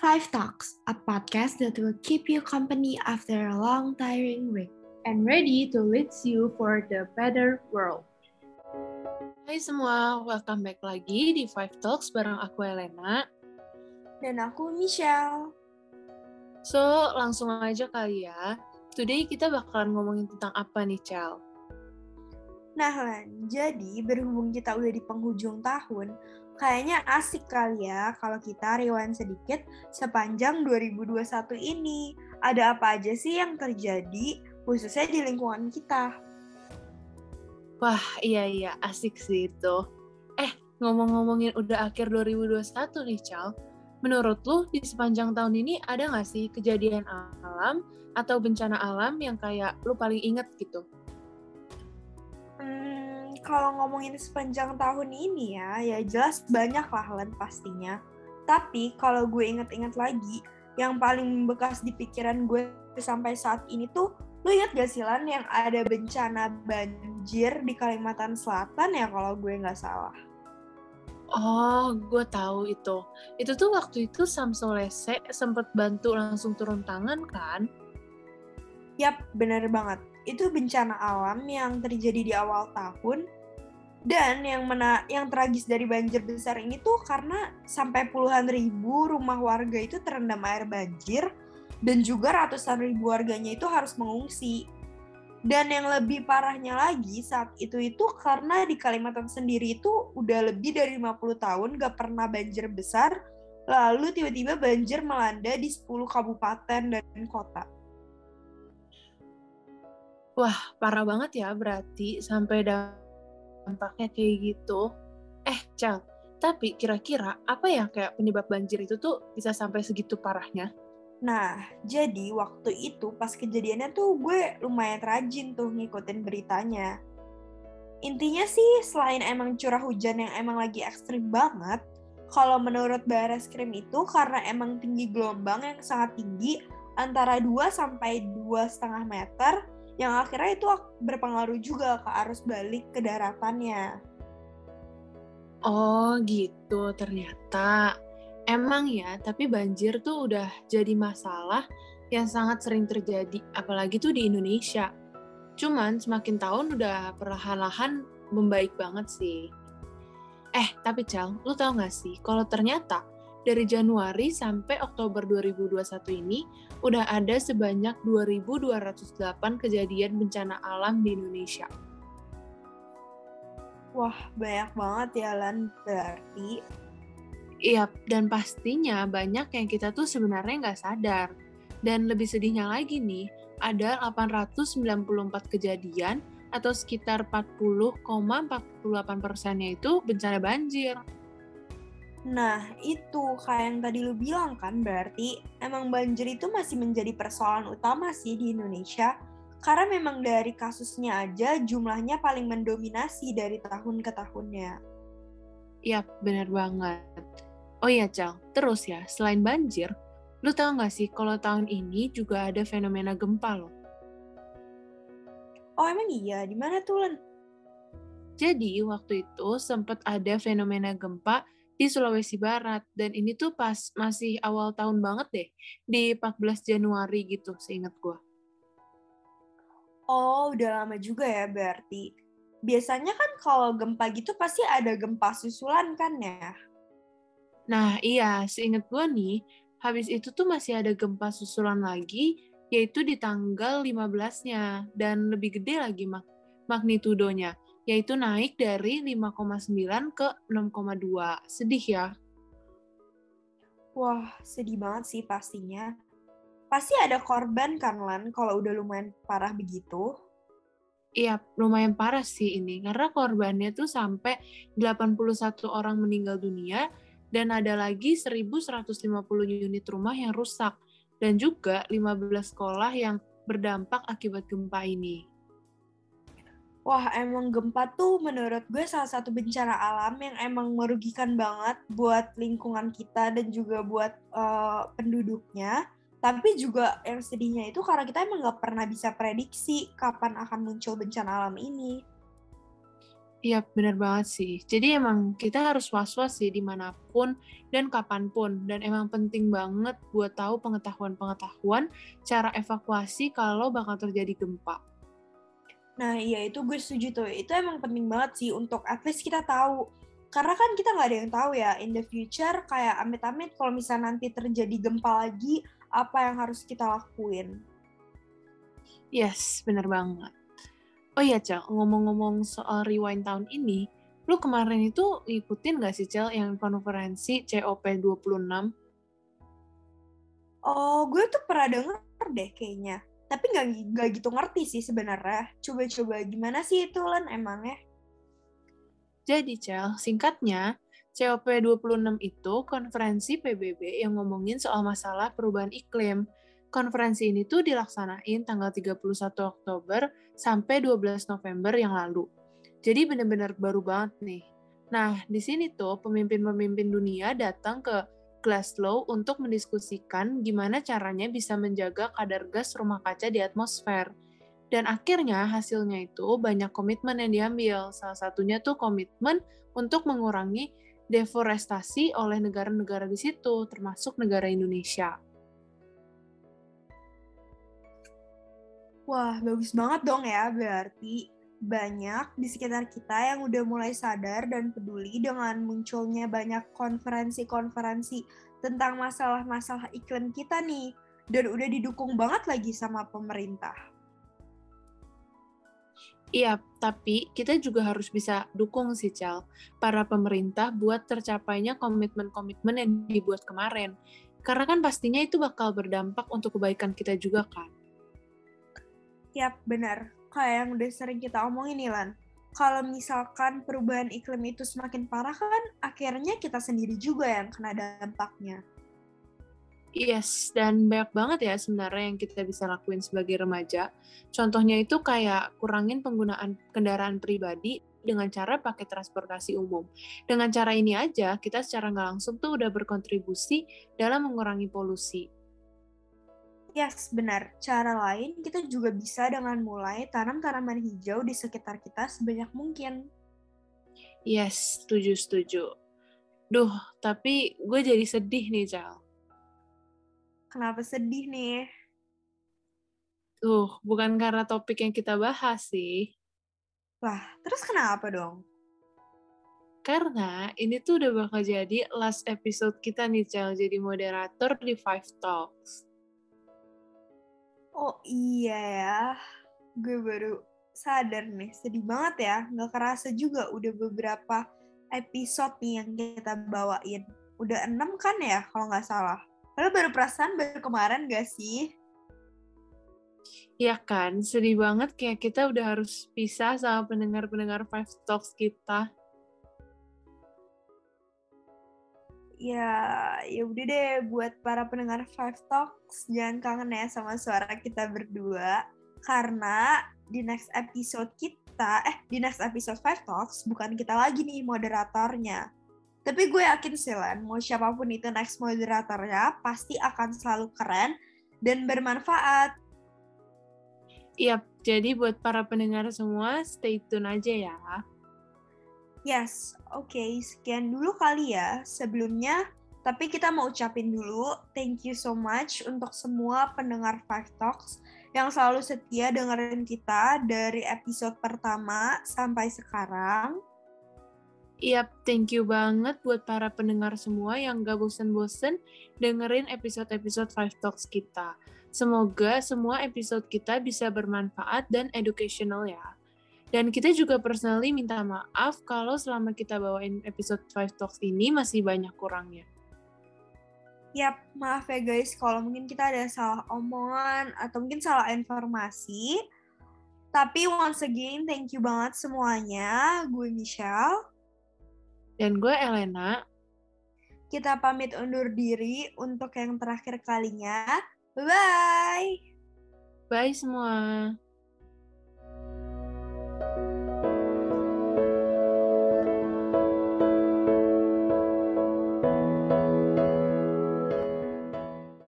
Five Talks, a podcast that will keep you company after a long, tiring week. and ready to lead you for the better world. Hai semua, welcome back lagi di Five Talks bareng aku Elena. Dan aku Michelle. So, langsung aja kali ya. Today kita bakalan ngomongin tentang apa nih, Chel? Nah, Lan, jadi berhubung kita udah di penghujung tahun, kayaknya asik kali ya kalau kita rewind sedikit sepanjang 2021 ini. Ada apa aja sih yang terjadi khususnya di lingkungan kita. Wah, iya iya, asik sih itu. Eh, ngomong-ngomongin udah akhir 2021 nih, Chel. Menurut lu, di sepanjang tahun ini ada nggak sih kejadian alam atau bencana alam yang kayak lu paling inget gitu? Kalau ngomongin sepanjang tahun ini ya, ya jelas banyak lah Len pastinya. Tapi kalau gue inget-inget lagi, yang paling bekas di pikiran gue sampai saat ini tuh Lu ingat gak sih Lan yang ada bencana banjir di Kalimantan Selatan ya kalau gue nggak salah? Oh, gue tahu itu. Itu tuh waktu itu Samsolese sempat bantu langsung turun tangan kan? Yap, bener banget. Itu bencana alam yang terjadi di awal tahun. Dan yang mena yang tragis dari banjir besar ini tuh karena sampai puluhan ribu rumah warga itu terendam air banjir dan juga ratusan ribu warganya itu harus mengungsi. Dan yang lebih parahnya lagi saat itu itu karena di Kalimantan sendiri itu udah lebih dari 50 tahun gak pernah banjir besar, lalu tiba-tiba banjir melanda di 10 kabupaten dan kota. Wah, parah banget ya berarti sampai dampaknya kayak gitu. Eh, Cal, tapi kira-kira apa ya kayak penyebab banjir itu tuh bisa sampai segitu parahnya? Nah, jadi waktu itu pas kejadiannya tuh gue lumayan rajin tuh ngikutin beritanya. Intinya sih selain emang curah hujan yang emang lagi ekstrim banget, kalau menurut Baris Krim itu karena emang tinggi gelombang yang sangat tinggi antara 2 sampai dua setengah meter yang akhirnya itu berpengaruh juga ke arus balik ke daratannya. Oh gitu ternyata. Emang ya, tapi banjir tuh udah jadi masalah yang sangat sering terjadi, apalagi tuh di Indonesia. Cuman semakin tahun udah perlahan-lahan membaik banget sih. Eh, tapi Cal, lu tau gak sih, kalau ternyata dari Januari sampai Oktober 2021 ini udah ada sebanyak 2.208 kejadian bencana alam di Indonesia. Wah, banyak banget ya, Lan. Berarti Iya, dan pastinya banyak yang kita tuh sebenarnya nggak sadar. Dan lebih sedihnya lagi nih, ada 894 kejadian atau sekitar 40,48 persennya itu bencana banjir. Nah, itu kayak yang tadi lu bilang kan, berarti emang banjir itu masih menjadi persoalan utama sih di Indonesia. Karena memang dari kasusnya aja jumlahnya paling mendominasi dari tahun ke tahunnya. Iya, benar banget. Oh iya, Cal. Terus ya, selain banjir, lu tau gak sih kalau tahun ini juga ada fenomena gempa loh? Oh emang iya? Di mana tuh, Len? Jadi, waktu itu sempat ada fenomena gempa di Sulawesi Barat. Dan ini tuh pas masih awal tahun banget deh. Di 14 Januari gitu, seingat gue. Oh, udah lama juga ya berarti. Biasanya kan kalau gempa gitu pasti ada gempa susulan kan ya? Nah, iya, seingat gue nih, habis itu tuh masih ada gempa susulan lagi, yaitu di tanggal 15-nya, dan lebih gede lagi mak magnitudonya, yaitu naik dari 5,9 ke 6,2. Sedih ya? Wah, sedih banget sih pastinya. Pasti ada korban kan, Lan, kalau udah lumayan parah begitu? Iya, lumayan parah sih ini, karena korbannya tuh sampai 81 orang meninggal dunia, dan ada lagi 1.150 unit rumah yang rusak, dan juga 15 sekolah yang berdampak akibat gempa ini. Wah, emang gempa tuh menurut gue salah satu bencana alam yang emang merugikan banget buat lingkungan kita dan juga buat uh, penduduknya. Tapi juga yang sedihnya itu karena kita emang nggak pernah bisa prediksi kapan akan muncul bencana alam ini. Iya, bener banget sih. Jadi emang kita harus was-was sih di mana pun dan kapan pun. Dan emang penting banget buat tahu pengetahuan-pengetahuan cara evakuasi kalau bakal terjadi gempa. Nah, iya itu gue setuju tuh. Itu emang penting banget sih untuk at least kita tahu. Karena kan kita nggak ada yang tahu ya, in the future kayak amit-amit kalau misalnya nanti terjadi gempa lagi, apa yang harus kita lakuin. Yes, bener banget. Oh iya, Cel, ngomong-ngomong soal rewind tahun ini, lu kemarin itu ngikutin gak sih, Cel, yang konferensi COP26? Oh, gue tuh pernah denger deh kayaknya. Tapi nggak nggak gitu ngerti sih sebenarnya. Coba-coba gimana sih itu, Len, emangnya? Jadi, Cel, singkatnya, COP26 itu konferensi PBB yang ngomongin soal masalah perubahan iklim konferensi ini tuh dilaksanain tanggal 31 Oktober sampai 12 November yang lalu. Jadi benar-benar baru banget nih. Nah, di sini tuh pemimpin-pemimpin dunia datang ke Glasgow untuk mendiskusikan gimana caranya bisa menjaga kadar gas rumah kaca di atmosfer. Dan akhirnya hasilnya itu banyak komitmen yang diambil. Salah satunya tuh komitmen untuk mengurangi deforestasi oleh negara-negara di situ, termasuk negara Indonesia. Wah, bagus banget dong ya. Berarti banyak di sekitar kita yang udah mulai sadar dan peduli dengan munculnya banyak konferensi-konferensi tentang masalah-masalah iklim kita nih. Dan udah didukung banget lagi sama pemerintah. Iya, tapi kita juga harus bisa dukung sih, Cel, para pemerintah buat tercapainya komitmen-komitmen yang dibuat kemarin. Karena kan pastinya itu bakal berdampak untuk kebaikan kita juga kan. Yap, benar. Kayak yang udah sering kita omongin nih, Lan. Kalau misalkan perubahan iklim itu semakin parah kan, akhirnya kita sendiri juga yang kena dampaknya. Yes, dan banyak banget ya sebenarnya yang kita bisa lakuin sebagai remaja. Contohnya itu kayak kurangin penggunaan kendaraan pribadi dengan cara pakai transportasi umum. Dengan cara ini aja, kita secara nggak langsung tuh udah berkontribusi dalam mengurangi polusi. Yes, benar. Cara lain, kita juga bisa dengan mulai tanam tanaman hijau di sekitar kita sebanyak mungkin. Yes, setuju-setuju. Duh, tapi gue jadi sedih nih, Cal. Kenapa sedih nih? Tuh, bukan karena topik yang kita bahas sih. Lah, terus kenapa dong? Karena ini tuh udah bakal jadi last episode kita nih, Cal, jadi moderator di Five Talks. Oh iya ya, gue baru sadar nih, sedih banget ya. Nggak kerasa juga udah beberapa episode nih yang kita bawain. Udah enam kan ya kalau nggak salah. Lalu baru perasaan baru kemarin gak sih? Iya kan, sedih banget kayak kita udah harus pisah sama pendengar-pendengar Five Talks kita. Ya ya udah deh buat para pendengar Five Talks jangan kangen ya sama suara kita berdua. Karena di next episode kita eh di next episode Five Talks bukan kita lagi nih moderatornya. Tapi gue yakin sih Len mau siapa pun itu next moderatornya pasti akan selalu keren dan bermanfaat. Iya, jadi buat para pendengar semua, stay tune aja ya. Yes, oke. Okay. Sekian dulu kali ya sebelumnya. Tapi kita mau ucapin dulu thank you so much untuk semua pendengar Five Talks yang selalu setia dengerin kita dari episode pertama sampai sekarang. Yep, thank you banget buat para pendengar semua yang gak bosen-bosen dengerin episode-episode Five Talks kita. Semoga semua episode kita bisa bermanfaat dan educational ya. Dan kita juga personally minta maaf kalau selama kita bawain episode Five Talks ini masih banyak kurangnya. Yap, maaf ya guys kalau mungkin kita ada salah omongan atau mungkin salah informasi. Tapi once again, thank you banget semuanya. Gue Michelle. Dan gue Elena. Kita pamit undur diri untuk yang terakhir kalinya. Bye-bye! Bye semua!